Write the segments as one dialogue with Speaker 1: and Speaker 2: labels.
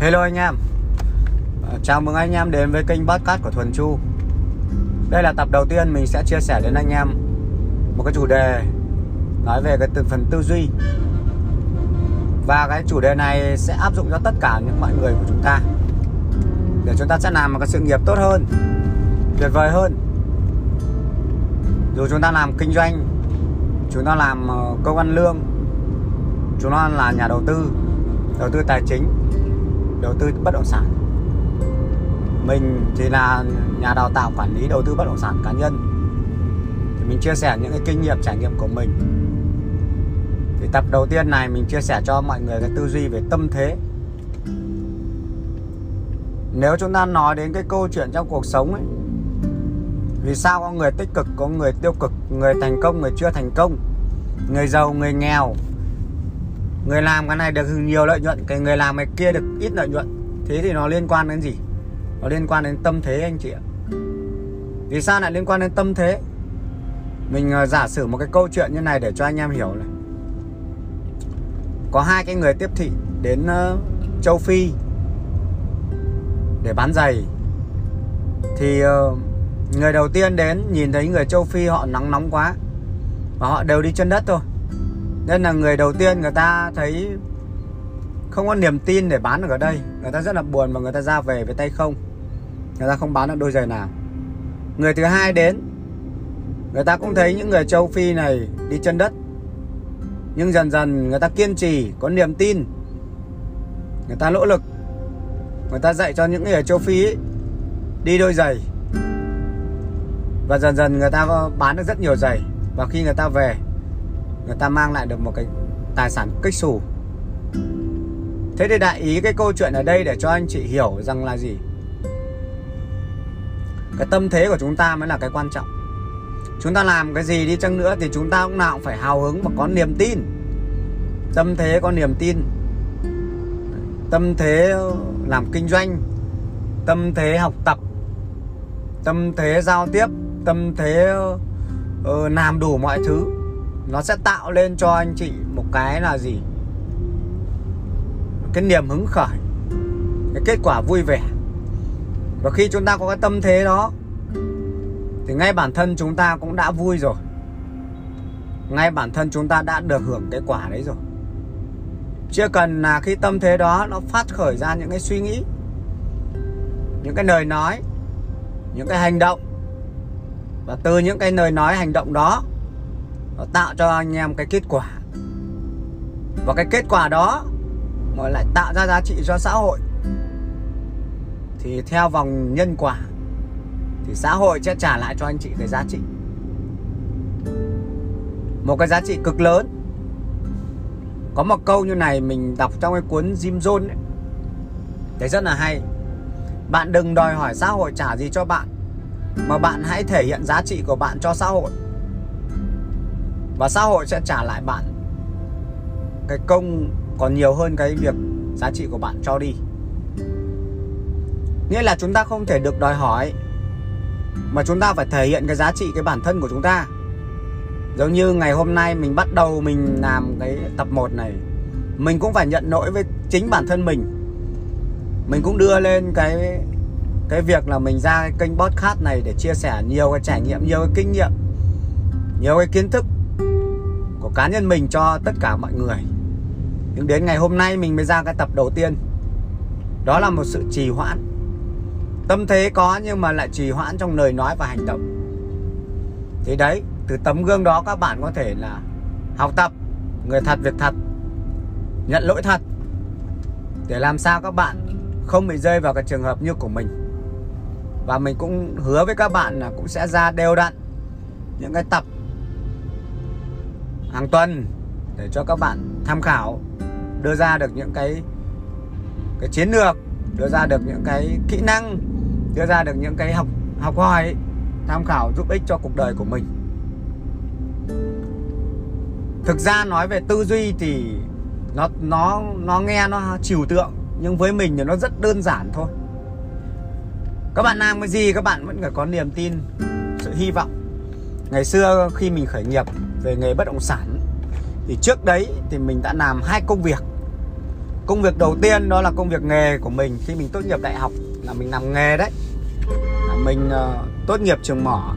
Speaker 1: Hello anh em. À, chào mừng anh em đến với kênh podcast của Thuần Chu. Đây là tập đầu tiên mình sẽ chia sẻ đến anh em Một cái chủ đề Nói về cái từ phần tư duy. Và cái chủ đề này sẽ áp dụng cho tất cả những mọi người của chúng ta. Để chúng ta sẽ làm một cái sự nghiệp tốt hơn, Tuyệt vời hơn. Dù chúng ta làm kinh doanh, Chúng ta làm ờ, công ăn lương, Chúng ta là nhà đầu tư Đầu tư tài chính đầu tư bất động sản. Mình thì là nhà đào tạo quản lý đầu tư bất động sản cá nhân. Thì mình chia sẻ những cái kinh nghiệm, trải nghiệm của mình. Thì tập đầu tiên này mình chia sẻ cho mọi người cái tư duy về tâm thế. Nếu chúng ta nói đến cái câu chuyện trong cuộc sống ấy, vì sao có người tích cực, có người tiêu cực, người thành công, người chưa thành công, người giàu, người nghèo người làm cái này được nhiều lợi nhuận, cái người làm cái kia được ít lợi nhuận. Thế thì nó liên quan đến gì? Nó liên quan đến tâm thế anh chị ạ. Vì sao lại liên quan đến tâm thế? Mình ờ, giả sử một cái câu chuyện như này để cho anh em hiểu này. Có hai cái người tiếp thị đến ờ, châu phi để bán giày. Thì ờ, người đầu tiên đến nhìn thấy người châu phi họ nắng nóng quá và họ đều đi chân đất thôi nên là người đầu tiên người ta thấy không có niềm tin để bán được ở đây. Người ta rất là buồn và người ta ra về với tay không. Người ta không bán được đôi giày nào. Người thứ hai đến người ta cũng thấy những người châu phi này đi chân đất. Nhưng dần dần người ta kiên trì có niềm tin. Người ta nỗ lực. Người ta dạy cho những người ở châu phi ấy, đi đôi giày. Và dần dần người ta bán được rất nhiều giày. Và khi người ta về người ta mang lại được một cái tài sản kích xù. Thế thì đại ý cái câu chuyện ở đây để cho anh chị hiểu rằng là gì? Cái tâm thế của chúng ta mới là cái quan trọng. Chúng ta làm cái gì đi chăng nữa thì chúng ta cũng nào cũng phải hào hứng và có niềm tin. Tâm thế có niềm tin. Tâm thế làm kinh doanh. Tâm thế học tập. Tâm thế giao tiếp. Tâm thế uh, làm đủ mọi thứ nó sẽ tạo lên cho anh chị một cái là gì? Cái niềm hứng khởi, cái kết quả vui vẻ. Và khi chúng ta có cái tâm thế đó, thì ngay bản thân chúng ta cũng đã vui rồi. Ngay bản thân chúng ta đã được hưởng cái quả đấy rồi. Chưa cần là khi tâm thế đó nó phát khởi ra những cái suy nghĩ, những cái lời nói, những cái hành động. Và từ những cái lời nói, hành động đó nó tạo cho anh em cái kết quả. Và cái kết quả đó gọi lại tạo ra giá trị cho xã hội. Thì theo vòng nhân quả, thì xã hội sẽ trả lại cho anh chị cái giá trị. Một cái giá trị cực lớn. Có một câu như này mình đọc trong cái cuốn Jim Jones ấy. Thấy rất là hay. Bạn đừng đòi hỏi xã hội trả gì cho bạn, mà bạn hãy thể hiện giá trị của bạn cho xã hội và xã hội sẽ trả lại bạn. Cái công còn nhiều hơn cái việc giá trị của bạn cho đi. Nghĩa là chúng ta không thể được đòi hỏi, mà chúng ta phải thể hiện cái giá trị, cái bản thân của chúng ta. Giống như ngày hôm nay mình bắt đầu mình làm cái tập 1 này, mình cũng phải nhận lỗi với chính bản thân mình. Mình cũng đưa lên cái cái việc là mình ra cái kênh podcast này để chia sẻ nhiều cái trải nghiệm, nhiều cái kinh nghiệm, nhiều cái kiến thức của cá nhân mình cho tất cả mọi người. Nhưng đến ngày hôm nay mình mới ra cái tập đầu tiên. Đó là một sự trì hoãn. Tâm thế có nhưng mà lại trì hoãn trong lời nói và hành động. Thì đấy, từ tấm gương đó các bạn có thể là học tập, người thật, việc thật, nhận lỗi thật, để làm sao các bạn không bị rơi vào cái trường hợp như của mình. Và mình cũng hứa với các bạn là cũng sẽ ra đều đặn những cái tập hàng tuần để cho các bạn tham khảo, đưa ra được những cái cái chiến lược, đưa ra được những cái kỹ năng, đưa ra được những cái học học hỏi, tham khảo giúp ích cho cuộc đời của mình. Thực ra nói về tư duy thì nó nó nó nghe nó trừu tượng, nhưng với mình thì nó rất đơn giản thôi. Các bạn làm cái gì các bạn vẫn phải có niềm tin, sự hy vọng. Ngày xưa khi mình khởi nghiệp về nghề bất động sản. Thì trước đấy thì mình đã làm hai công việc. Công việc đầu tiên đó là công việc nghề của mình khi mình tốt nghiệp đại học là mình làm nghề đấy. Là mình uh, tốt nghiệp trường mỏ.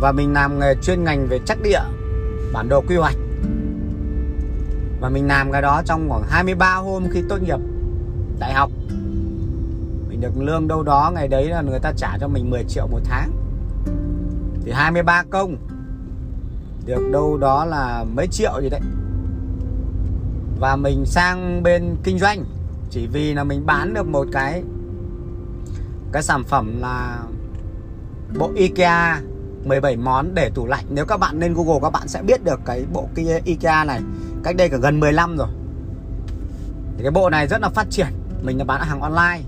Speaker 1: Và mình làm nghề chuyên ngành về chắc địa bản đồ quy hoạch. Và mình làm cái đó trong khoảng 23 hôm khi tốt nghiệp đại học. Mình được lương đâu đó ngày đấy là người ta trả cho mình 10 triệu một tháng. Thì 23 công được đâu đó là mấy triệu gì đấy. Và mình sang bên kinh doanh, chỉ vì là mình bán được một cái cái sản phẩm là bộ IKEA 17 món để tủ lạnh. Nếu các bạn lên Google, các bạn sẽ biết được cái bộ kia, IKEA này cách đây cả gần 10 năm rồi. Thì cái bộ này rất là phát triển. Mình là bán hàng online.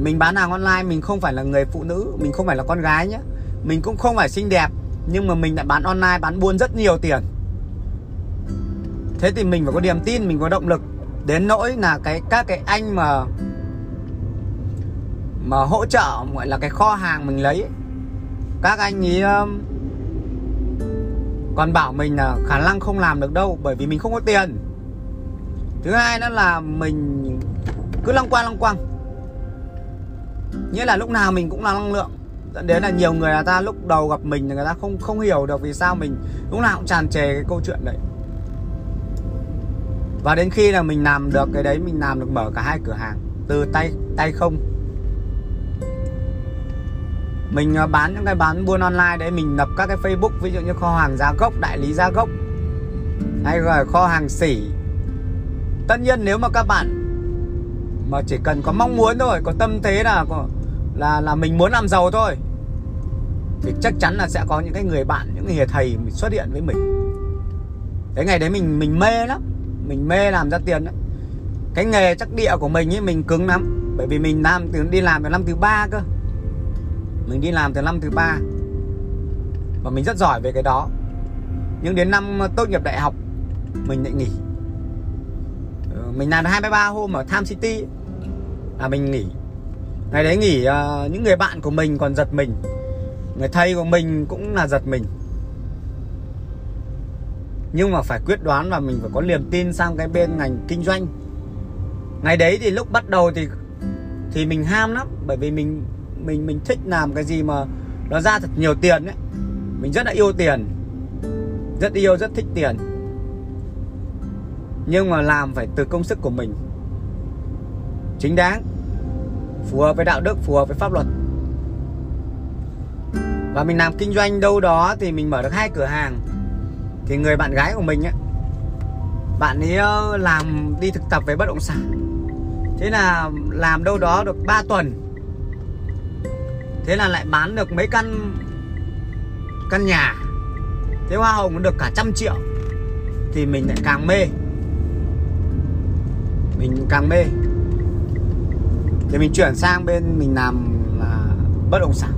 Speaker 1: Mình bán hàng online, mình không phải là người phụ nữ, mình không phải là con gái nhé mình cũng không phải xinh đẹp nhưng mà mình lại bán online, bán buôn rất nhiều tiền. Thế thì mình phải có niềm tin, mình có động lực. Đến nỗi là cái, các cái anh mà mà hỗ trợ, gọi là cái kho hàng mình lấy các anh ấy um, còn bảo mình là khả năng không làm được đâu, bởi vì mình không có tiền. Thứ hai nữa là mình cứ lăng quang lăng quăng nghĩa là lúc nào mình cũng là năng lượng dẫn đến là nhiều người là ta lúc đầu gặp mình thì người ta không không hiểu được vì sao mình, lúc nào cũng tràn trề cái câu chuyện đấy. Và đến khi là mình làm được cái đấy, mình làm được mở cả hai cửa hàng, từ tay tay không. Mình à, bán những cái bán buôn online đấy, mình lập các cái facebook, ví dụ như kho hàng giá gốc, đại lý giá gốc, hay là kho hàng sỉ. Tất nhiên nếu mà các bạn mà chỉ cần có mong muốn thôi, có tâm thế là là là mình muốn làm giàu thôi. Thì chắc chắn là sẽ có những cái người bạn, những người thầy xuất hiện với mình. Cái ngày đấy mình mình mê lắm. Mình mê làm ra tiền đấy. Cái nghề chắc địa của mình ấy, mình cứng lắm. Bởi vì mình làm từ, đi làm từ năm thứ ba cơ. Mình đi làm từ năm thứ ba. Và mình rất giỏi về cái đó. Nhưng đến năm tốt nghiệp đại học, mình lại nghỉ. Ờ, mình làm 23 hôm ở Tham City. Là mình nghỉ ngày đấy nghỉ uh, những người bạn của mình còn giật mình. Người thầy của mình cũng là giật mình. Nhưng mà phải quyết đoán và mình phải có niềm tin sang cái bên ngành kinh doanh. Ngày đấy thì lúc bắt đầu thì thì mình ham lắm bởi vì mình mình mình thích làm cái gì mà nó ra thật nhiều tiền ấy. Mình rất là yêu tiền rất yêu rất thích tiền. Nhưng mà làm phải từ công sức của mình. Chính đáng phù hợp với đạo đức, phù hợp với pháp luật. Và mình làm kinh doanh đâu đó thì mình mở được hai cửa hàng. Thì người bạn gái của mình ấy, bạn ấy ờ, làm đi thực tập về bất động sản. Thế là làm đâu đó được 3 tuần. Thế là lại bán được mấy căn căn nhà. Thế hoa hồng được cả trăm triệu. Thì mình lại càng mê. Mình càng mê thì mình chuyển sang bên mình làm là bất động sản.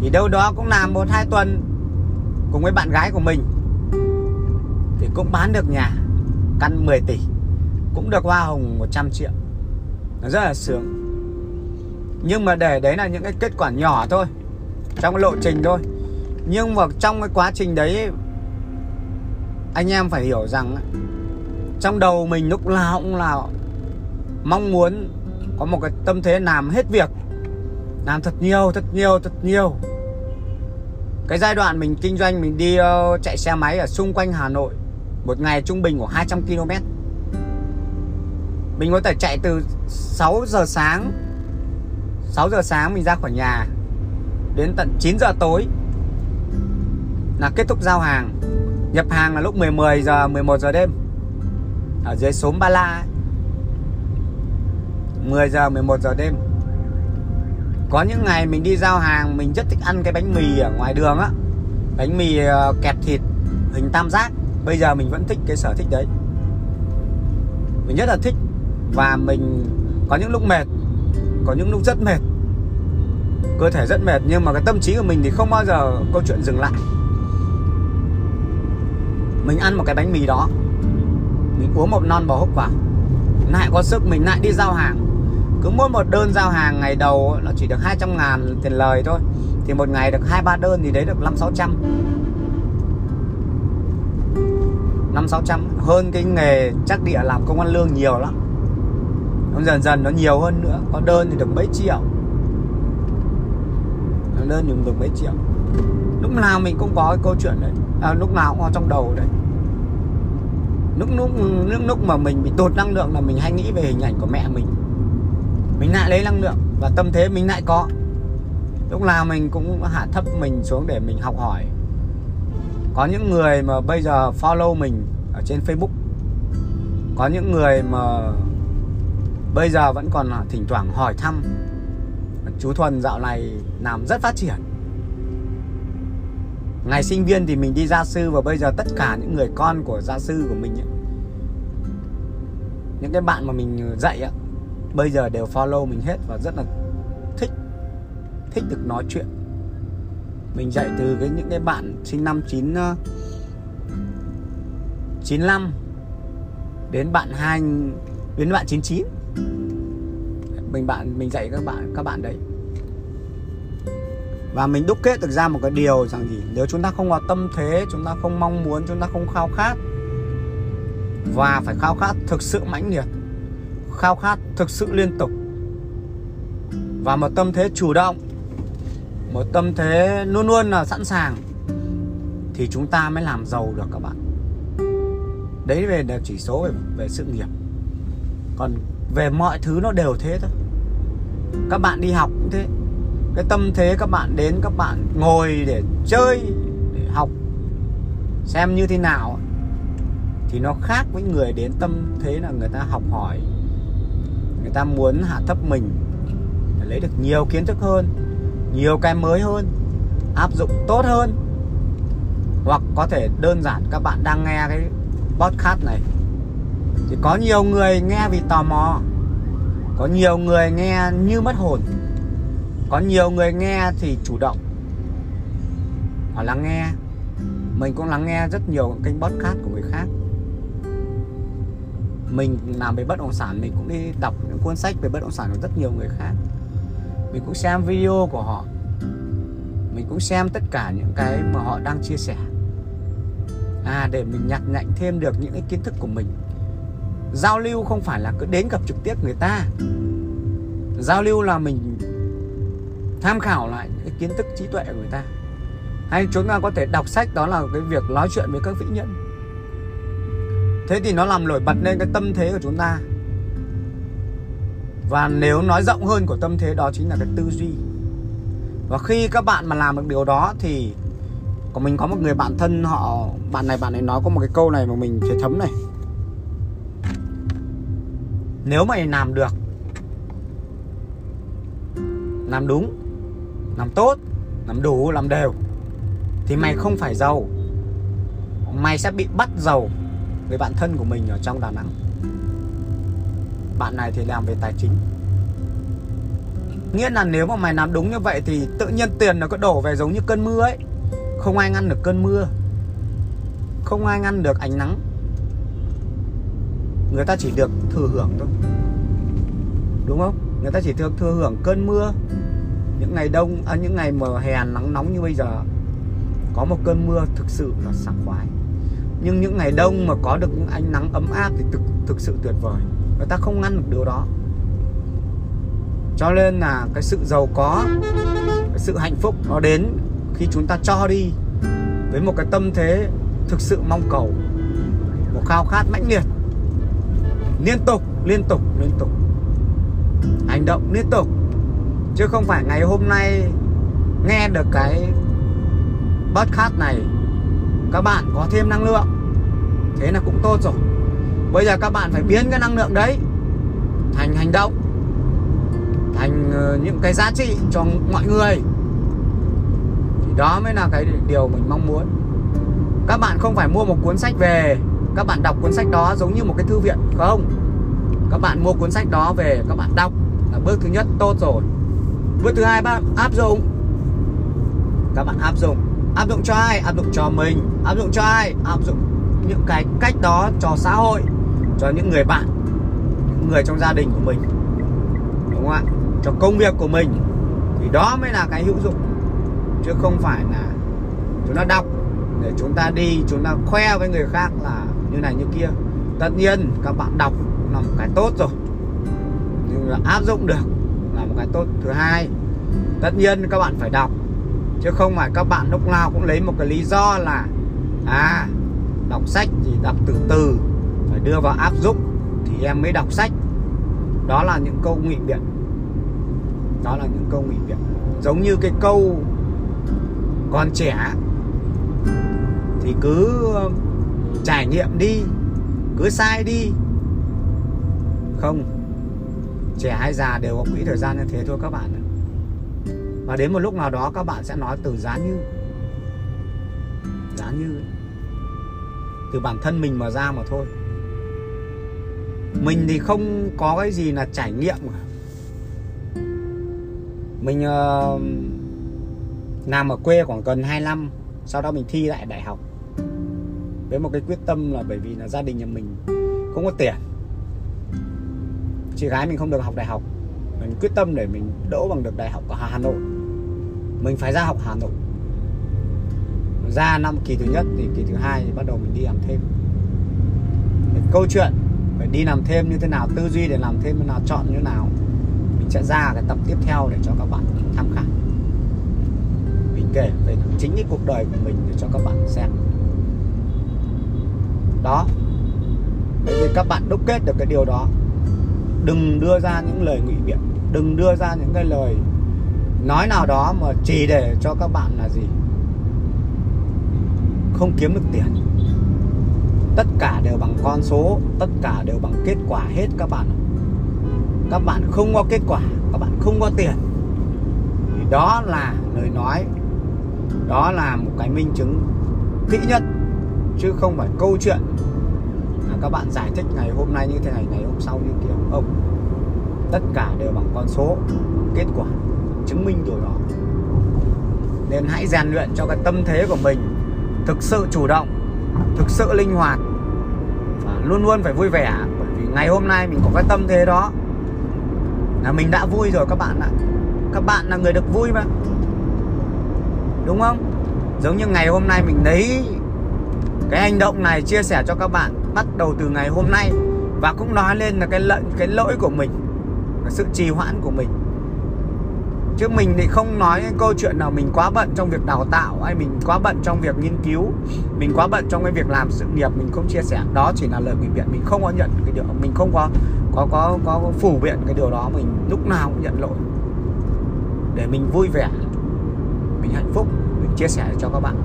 Speaker 1: Thì đâu đó cũng làm một, hai tuần cùng với bạn gái của mình. Thì cũng bán được nhà, căn 10 tỷ. Cũng được hoa hồng 100 triệu. Nó rất là sướng. Nhưng mà để đấy là những cái kết quả nhỏ thôi, trong cái lộ trình thôi. Nhưng mà trong cái quá trình đấy, anh em phải hiểu rằng trong đầu mình lúc nào cũng là mong muốn có một cái tâm thế làm hết việc làm thật nhiều thật nhiều thật nhiều. Cái giai đoạn mình kinh doanh mình đi uh, chạy xe máy ở xung quanh Hà Nội một ngày trung bình của 200 km mình có thể chạy từ 6 giờ sáng 6 giờ sáng mình ra khỏi nhà đến tận 9 giờ tối là kết thúc giao hàng. Nhập hàng là lúc 10 10 giờ 11 giờ đêm. Ở dưới xóm Ba La ấy. 10 giờ 11 giờ đêm. Có những ngày mình đi giao hàng, mình rất thích ăn cái bánh mì ở ngoài đường á. Bánh mì ờ, kẹp thịt, hình tam giác. Bây giờ mình vẫn thích cái sở thích đấy. Mình rất là thích và mình có những lúc mệt, có những lúc rất mệt. Cơ thể rất mệt nhưng mà cái tâm trí của mình thì không bao giờ câu chuyện dừng lại. Mình ăn một cái bánh mì đó, mình uống một non bò húc vào lại có sức mình lại đi giao hàng cứ mỗi một đơn giao hàng ngày đầu nó chỉ được 200 ngàn tiền lời thôi. Thì một ngày được hai ba đơn thì đấy được năm sáu trăm. Năm sáu trăm. Hơn cái nghề chắc địa làm công ăn lương nhiều lắm. Nó dần dần nó nhiều hơn nữa. Có đơn thì được mấy triệu. Có đơn thì được mấy triệu. Lúc nào mình cũng có cái câu chuyện đấy. À, lúc nào cũng có trong đầu đấy. Lúc lúc lúc lúc mà mình bị tụt năng lượng là mình hay nghĩ về hình ảnh của mẹ mình mình lại lấy năng lượng và tâm thế mình lại có. Lúc nào mình cũng hạ thấp mình xuống để mình học hỏi. Có những người mà bây giờ follow mình ở trên Facebook. Có những người mà bây giờ vẫn còn thỉnh thoảng hỏi thăm. Chú Thuần dạo này làm rất phát triển. Ngày sinh viên thì mình đi gia sư và bây giờ tất cả những người con của gia sư của mình ấy, những cái bạn mà mình dạy ấy, bây giờ đều follow mình hết và rất là thích thích được nói chuyện. Mình dạy từ cái, những cái bạn sinh năm 9 95 ờ, đến bạn hai, đến bạn 99 mình bạn, mình dạy các bạn các bạn đấy. Và mình đúc kết được ra một cái điều rằng gì? Nếu chúng ta không có tâm thế, chúng ta không mong muốn, chúng ta không khao khát, và phải khao khát thực sự mãnh liệt khao khát thực sự liên tục. Và một tâm thế chủ động một tâm thế luôn luôn là sẵn sàng thì chúng ta mới làm giàu được các bạn. Đấy về là chỉ số về, về sự nghiệp. Còn về mọi thứ nó đều thế thôi. Các bạn đi học cũng thế. Cái tâm thế các bạn đến các bạn ngồi để chơi để học xem như thế nào thì nó khác với người đến tâm thế là người ta học hỏi người ta muốn hạ thấp mình để lấy được nhiều kiến thức hơn, nhiều cái mới hơn, áp dụng tốt hơn. Hoặc có thể đơn giản, các bạn đang nghe cái podcast này, thì có nhiều người nghe vì tò mò, có nhiều người nghe như mất hồn, có nhiều người nghe thì chủ động. Họ lắng nghe, mình cũng lắng nghe rất nhiều kênh podcast của người khác mình làm về bất động sản, mình cũng đi đọc những cuốn sách về bất động sản của rất nhiều người khác. Mình cũng xem video của họ. Mình cũng xem tất cả những cái mà họ đang chia sẻ. À để mình nhặt nhạnh thêm được những cái kiến thức của mình. Giao lưu không phải là cứ đến gặp trực tiếp người ta. Giao lưu là mình tham khảo lại những cái kiến thức trí tuệ của người ta. Hay chúng ta có thể đọc sách, đó là cái việc nói chuyện với các vĩ nhân thế thì nó làm nổi bật lên cái tâm thế của chúng ta. Và nếu nói rộng hơn của tâm thế đó chính là cái tư duy. Và khi các bạn mà làm được điều đó thì của mình có một người bạn thân họ, bạn này, bạn ấy nói có một cái câu này mà mình thấy thấm này. Nếu mày làm được, làm đúng, làm tốt, làm đủ, làm đều, thì mày không phải giàu. Mày sẽ bị bắt giàu với bạn thân của mình ở trong Đà Nẵng. Bạn này thì làm về tài chính. Nghĩa là nếu mà mày làm đúng như vậy thì tự nhiên tiền nó có đổ về giống như cơn mưa ấy. Không ai ngăn được cơn mưa. Không ai ngăn được ánh nắng. Người ta chỉ được thừa hưởng thôi. Đúng không? Người ta chỉ được thừa hưởng cơn mưa. Những ngày đông à, những ngày mờ hè nắng nóng như bây giờ có một cơn mưa thực sự là sảng khoái nhưng những ngày đông mà có được những ánh nắng ấm áp thì thực thực sự tuyệt vời. Người ta không ngăn được điều đó. Cho nên là cái sự giàu có, cái sự hạnh phúc nó đến khi chúng ta cho đi với một cái tâm thế thực sự mong cầu, một khao khát mãnh liệt. Liên tục liên tục liên tục. Hành động liên tục. Chứ không phải ngày hôm nay nghe được cái podcast này các bạn có thêm năng lượng. Thế là cũng tốt rồi. Bây giờ các bạn phải biến cái năng lượng đấy thành hành động, thành ờ, những cái giá trị cho mọi người. Thì đó mới là cái điều mình mong muốn. Các bạn không phải mua một cuốn sách về. Các bạn đọc cuốn sách đó giống như một cái thư viện, không. Các bạn mua cuốn sách đó về, các bạn đọc là bước thứ nhất tốt rồi. Bước thứ hai, bạn áp dụng. Các bạn áp dụng áp dụng cho ai? Áp dụng cho mình. Áp dụng cho ai? Áp dụng những cái cách đó cho xã hội, cho những người bạn, những người trong gia đình của mình. Đúng không ạ? Cho công việc của mình. Thì đó mới là cái hữu dụng. Chứ không phải là chúng ta đọc để chúng ta đi, chúng ta khoe với người khác là như này như kia. Tất nhiên các bạn đọc là một cái tốt rồi. Nhưng là áp dụng được là một cái tốt. Thứ hai, tất nhiên các bạn phải đọc chứ không phải các bạn lúc nào cũng lấy một cái lý do là à đọc sách thì đọc từ từ, phải đưa vào áp dụng thì em mới đọc sách. Đó là những câu ngụy biện. Đó là những câu ngụy biện. Giống như cái câu còn trẻ thì cứ um, trải nghiệm đi, cứ sai đi. Không, trẻ hay già đều có quỹ thời gian như thế thôi các bạn và đến một lúc nào đó các bạn sẽ nói từ giá như giá như. Từ bản thân mình mà ra mà thôi. Mình thì không có cái gì là trải nghiệm cả. Mình uh, làm ở quê khoảng gần 2 năm sau đó mình thi lại đại học. Với một cái quyết tâm là bởi vì là gia đình nhà mình không có tiền. Chị gái mình không được học đại học. Mình quyết tâm để mình đỗ bằng được đại học ở Hà Nội mình phải ra học Hà Nội. Ra năm kỳ thứ nhất thì kỳ thứ hai thì bắt đầu mình đi làm thêm. Câu chuyện phải đi làm thêm như thế nào, tư duy để làm thêm như nào, chọn như nào, mình sẽ ra cái tập tiếp theo để cho các bạn tham khảo. Mình kể về chính cái cuộc đời của mình để cho các bạn xem. Đó. Bởi vì các bạn đúc kết được cái điều đó. Đừng đưa ra những lời ngụy biện, đừng đưa ra những cái lời nói nào đó mà chỉ để cho các bạn là gì? Không kiếm được tiền. Tất cả đều bằng con số, tất cả đều bằng kết quả hết các bạn các bạn không có kết quả, các bạn không có tiền. Thì đó là lời nói, đó là một cái minh chứng kỹ nhất, chứ không phải câu chuyện là các bạn giải thích ngày hôm nay như thế này, ngày hôm sau như kiểu. Ông tất cả đều bằng con số kết quả chứng minh điều đó. Nên hãy rèn luyện cho cái tâm thế của mình thực sự chủ động, thực sự linh hoạt và luôn luôn phải vui vẻ. Bởi vì ngày hôm nay mình có cái tâm thế đó là mình đã vui rồi các bạn ạ. Các bạn là người được vui mà. Đúng không? Giống như ngày hôm nay mình lấy cái hành động này chia sẻ cho các bạn bắt đầu từ ngày hôm nay và cũng nói lên là cái lợn cái lỗi của mình, cái sự trì hoãn của mình chứ mình thì không nói cái câu chuyện nào mình quá bận trong việc đào tạo hay mình quá bận trong việc nghiên cứu. Mình quá bận trong cái việc làm sự nghiệp mình không chia sẻ. Đó chỉ là lời ngụy biện. Mình không có nhận cái điều, mình không có có có có phủ biện cái điều đó. Mình lúc nào cũng nhận lỗi. Để mình vui vẻ, mình hạnh phúc, mình chia sẻ cho các bạn.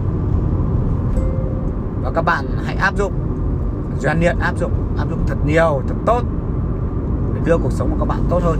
Speaker 1: Và các bạn hãy áp dụng doanh luyện áp dụng áp dụng thật nhiều, thật tốt để đưa cuộc sống của các bạn tốt hơn